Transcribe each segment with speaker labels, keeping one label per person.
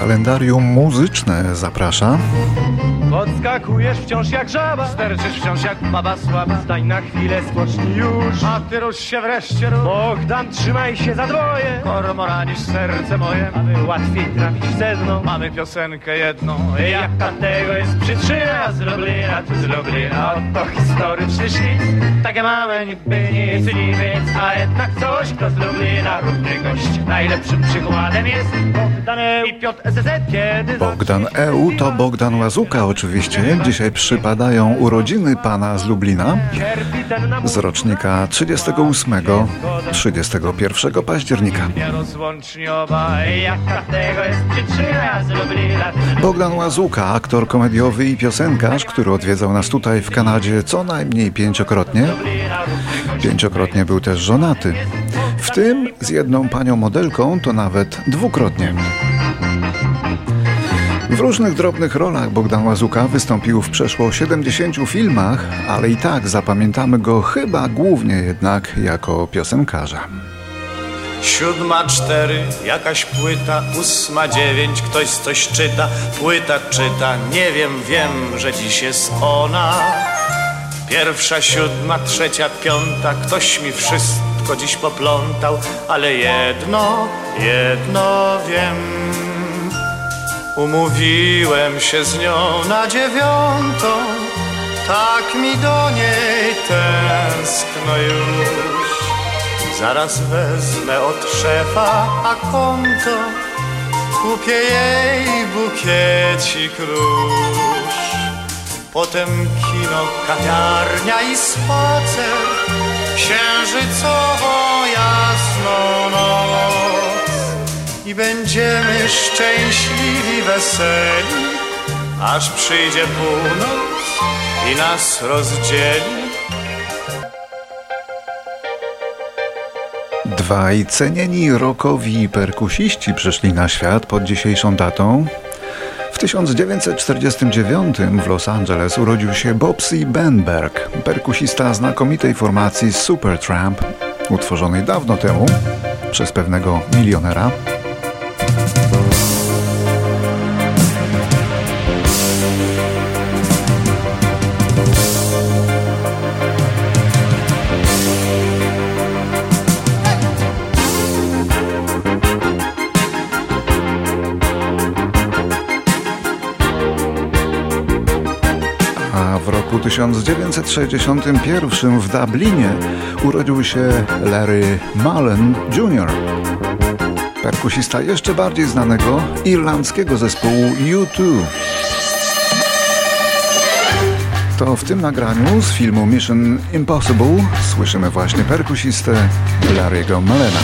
Speaker 1: Kalendarium muzyczne zaprasza.
Speaker 2: Podskakujesz wciąż jak żaba. Sterczysz wciąż jak baba słaba. Stań na chwilę, spocznij już. A ty rusz się wreszcie rusz. Bogdan, trzymaj się za dwoje. Kormoranisz serce moje. Aby łatwiej trafić w sedno. Mamy piosenkę jedną. Jaka tego jest przyczyna? Z Lublina tu z Lublina Oto historyczny szlif Takie małe niby nic, nic A jednak coś, kto z Lublina równy gość. Najlepszym przykładem jest Bogdan i Piotr
Speaker 1: Bogdan EU to Bogdan Łazuka oczywiście. Dzisiaj przypadają urodziny pana z Lublina z rocznika 38, 31 października. Bogdan Łazuka, aktor komediowy i piosenkarz, który odwiedzał nas tutaj w Kanadzie co najmniej pięciokrotnie. Pięciokrotnie był też żonaty. W tym z jedną panią modelką to nawet dwukrotnie. W różnych drobnych rolach Bogdan Łazuka wystąpił w przeszło 70 filmach, ale i tak zapamiętamy go chyba głównie jednak jako piosenkarza.
Speaker 3: Siódma cztery, jakaś płyta, ósma dziewięć, ktoś coś czyta, płyta czyta, nie wiem, wiem, że dziś jest ona. Pierwsza, siódma, trzecia, piąta, ktoś mi wszystko dziś poplątał, ale jedno, jedno wiem. Umówiłem się z nią na dziewiątą, tak mi do niej tęskno już. Zaraz wezmę od szefa a Kupię jej bukiecik róż. Potem kino, kawiarnia i spacer. Księżycową jasną noc Będziemy szczęśliwi, weseli Aż przyjdzie północ i nas rozdzieli
Speaker 1: Dwaj cenieni rockowi perkusiści przyszli na świat pod dzisiejszą datą. W 1949 w Los Angeles urodził się Bobsy Benberg, perkusista znakomitej formacji Supertramp, utworzonej dawno temu przez pewnego milionera. Roku 1961 w Dublinie urodził się Larry Mullen Jr. Perkusista jeszcze bardziej znanego irlandzkiego zespołu U2. To w tym nagraniu z filmu Mission Impossible słyszymy właśnie perkusistę Larry'ego Mullena.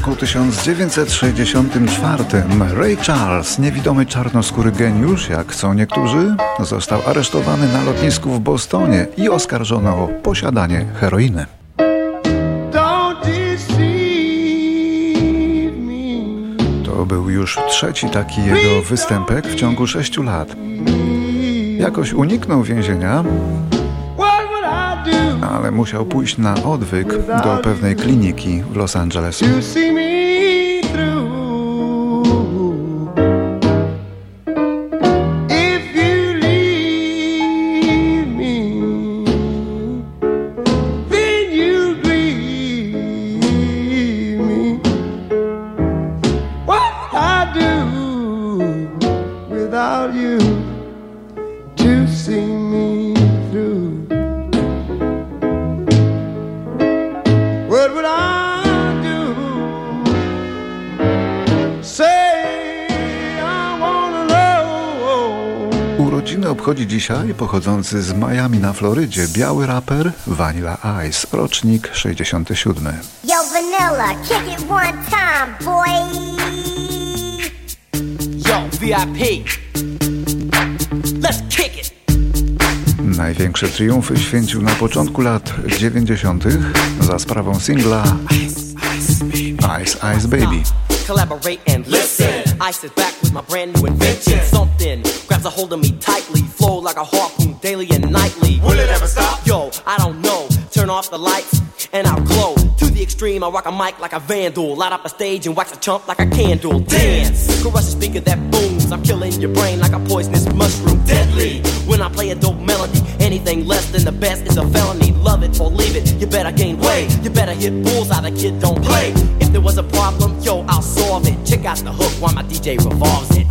Speaker 1: Roku 1964 Ray Charles, niewidomy czarnoskóry geniusz, jak chcą niektórzy, został aresztowany na lotnisku w Bostonie i oskarżony o posiadanie heroiny. To był już trzeci taki jego występek w ciągu sześciu lat. Jakoś uniknął więzienia, ale musiał pójść na odwyk do pewnej kliniki w Los Angeles. Dzisiaj pochodzący z Miami na Florydzie biały raper Vanilla Ice, rocznik 67.
Speaker 4: Yo, Vanilla, kick it one time, boy.
Speaker 5: Yo, VIP. Let's kick it.
Speaker 1: Największe triumfy święcił na początku lat 90. za sprawą singla Ice Ice Baby.
Speaker 5: Collaborate and listen. Ice is back with my brand new invention. Something grabs a hold of me tightly, like a harpoon daily and nightly. Will it ever stop? Yo, I don't know. Turn off the lights and I'll glow. To the extreme, I rock a mic like a vandal. Light up a stage and wax a chump like a candle. Dance, crush a speaker that booms. I'm killing your brain like a poisonous mushroom. Deadly. When I play a dope melody, anything less than the best is a felony. Love it or leave it. You better gain weight. You better hit bulls bullseye. The kid don't play. If there was a problem, yo, I'll solve it. Check out the hook while my DJ revolves it.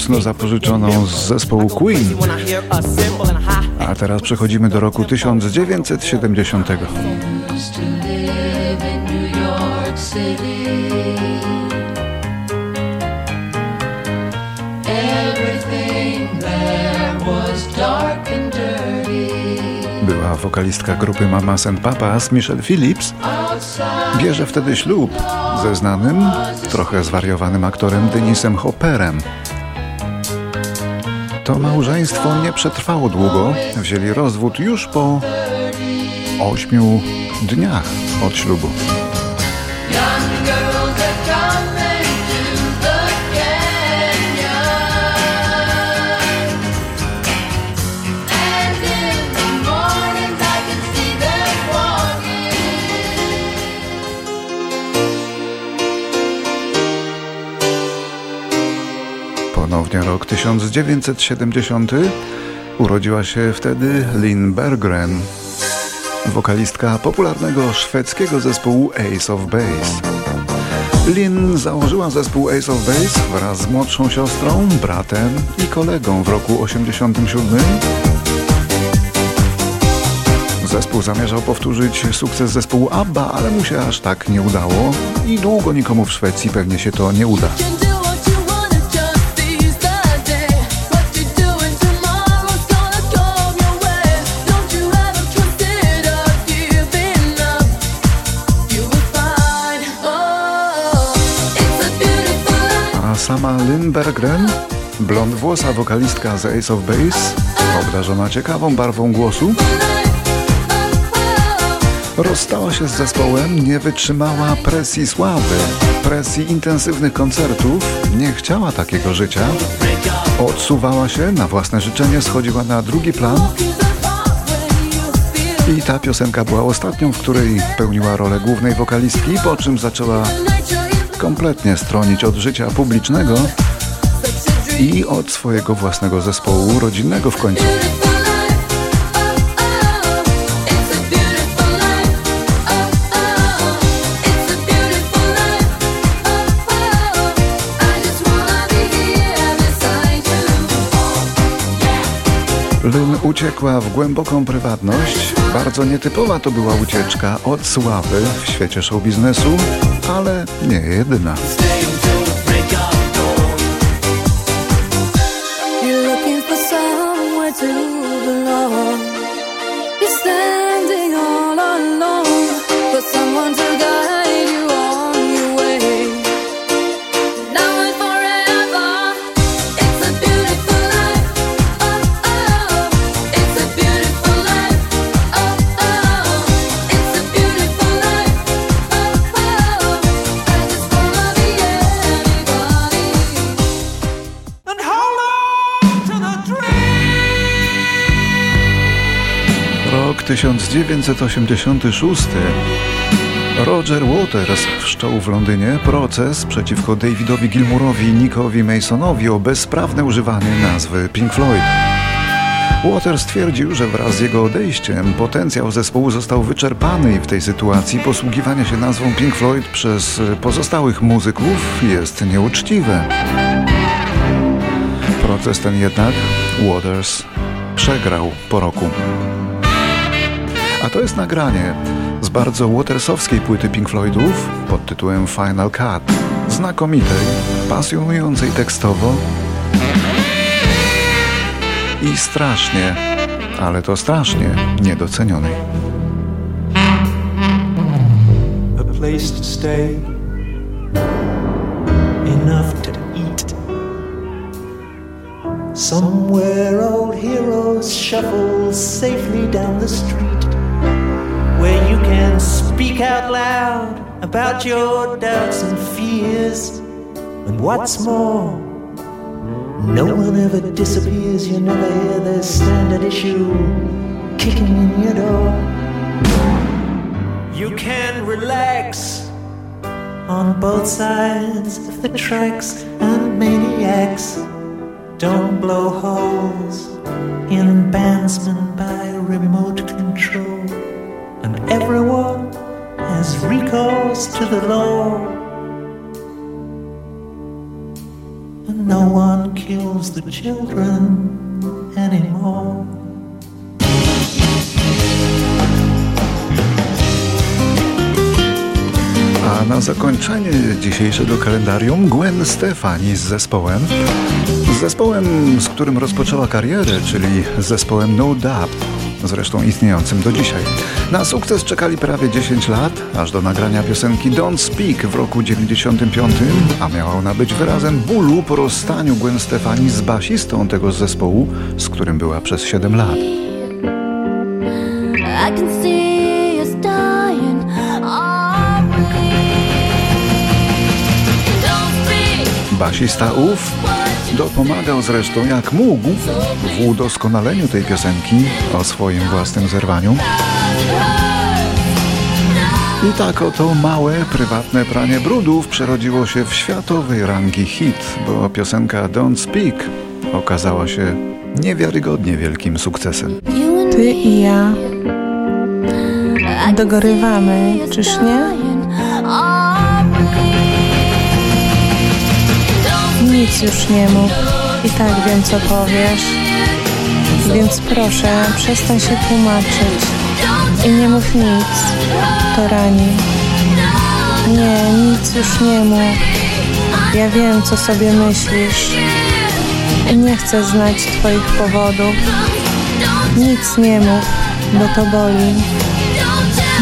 Speaker 1: Mocno zapożyczoną z zespołu Queen.
Speaker 5: A
Speaker 1: teraz przechodzimy do roku 1970.
Speaker 6: used to live in New York City. Everything there was dark and dirty.
Speaker 1: Była wokalistka grupy Mamas and Papas Michelle Phillips. Bierze wtedy ślub ze znanym, trochę zwariowanym aktorem Denisem Hopperem. To małżeństwo nie przetrwało długo. Wzięli rozwód już po ośmiu dniach od ślubu. Ponownie rok 1970. Urodziła się wtedy Lynn Berggren, wokalistka popularnego szwedzkiego zespołu Ace of Base. Lynn założyła zespół Ace of Base wraz z młodszą siostrą, bratem i kolegą w roku 87. Zespół zamierzał powtórzyć sukces zespołu ABBA, ale mu się aż tak nie udało i długo nikomu w Szwecji pewnie się to nie uda. Berggren, blond włosa wokalistka z Ace of Base, obdarzona ciekawą barwą głosu, rozstała się z zespołem, nie wytrzymała presji sławy, presji intensywnych koncertów, nie chciała takiego życia, odsuwała się, na własne życzenie schodziła na drugi plan. I ta piosenka była ostatnią, w której pełniła rolę głównej wokalistki, po czym zaczęła kompletnie stronić od życia publicznego i od swojego własnego zespołu rodzinnego w końcu. Uciekła w głęboką prywatność. Bardzo nietypowa to była ucieczka od sławy w świecie show biznesu, ale nie jedyna.
Speaker 6: You're looking for somewhere to belong.
Speaker 1: 1986. Roger Waters wszczął w Londynie proces przeciwko Davidowi Gilmurowi i Nickowi Masonowi o bezprawne używanie nazwy Pink Floyd. Waters stwierdził, że wraz z jego odejściem potencjał zespołu został wyczerpany i w tej sytuacji posługiwanie się nazwą Pink Floyd przez pozostałych muzyków jest nieuczciwe. Proces ten jednak Waters przegrał po roku. A to jest nagranie z bardzo Watersowskiej płyty Pink Floydów pod tytułem Final Cut. Znakomitej, pasjonującej tekstowo i strasznie, ale to strasznie niedocenionej.
Speaker 7: a place to stay, enough to eat. Somewhere old heroes shuffle safely down the street, you can speak out loud about your doubts and fears. And what's more, no one ever disappears, you never hear the standard issue kicking in your door. You can relax on both sides of the tracks, and maniacs don't blow holes in bandsmen by remote control. And everyone has recourse to the law. And no one kills the children anymore.
Speaker 1: A na zakończenie dzisiejszego kalendarium Gwen Stefani z zespołem. Z zespołem, z którym rozpoczęła karierę, czyli z zespołem No Doubt, zresztą istniejącym do dzisiaj. Na sukces czekali prawie 10 lat, aż do nagrania piosenki Don't Speak w roku 95, a miała ona być wyrazem bólu po rozstaniu Gwen Stefani z basistą tego zespołu, z którym była przez 7 lat. Basista ów dopomagał zresztą jak mógł w udoskonaleniu tej piosenki o swoim własnym zerwaniu. I tak oto małe, prywatne pranie brudów przerodziło się w światowej rangi hit, bo piosenka Don't Speak okazała się niewiarygodnie wielkim sukcesem.
Speaker 8: Ty i ja dogorywamy, czyż nie? Nic już nie mów. I tak wiem, co powiesz. Więc proszę, przestań się tłumaczyć. I nie mów nic. To rani. Nie, nic już nie mów. Ja wiem, co sobie myślisz. I nie chcę znać twoich powodów. Nic nie mów, bo to boli.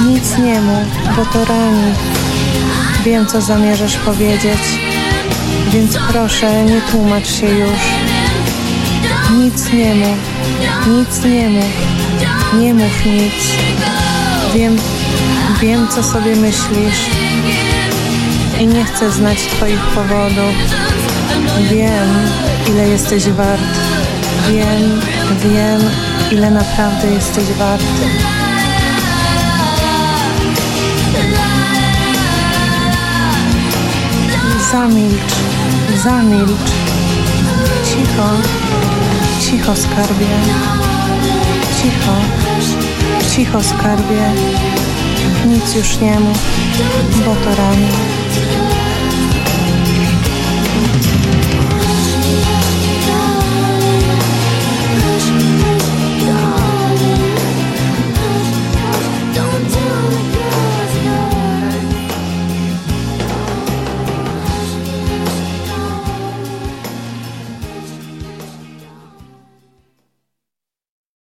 Speaker 8: Nic nie mów, bo to rani. Wiem, co zamierzasz powiedzieć, więc proszę, nie tłumacz się już. Nic nie mów, nic nie mów, nie mów nic. Wiem, wiem, co sobie myślisz i nie chcę znać Twoich powodów. Wiem, ile jesteś wart. Wiem, wiem, ile naprawdę jesteś warty. Zamilcz, zamilcz. Cicho, cicho skarbie. Cicho, cicho skarbie. Nic już nie mów, bo to rani.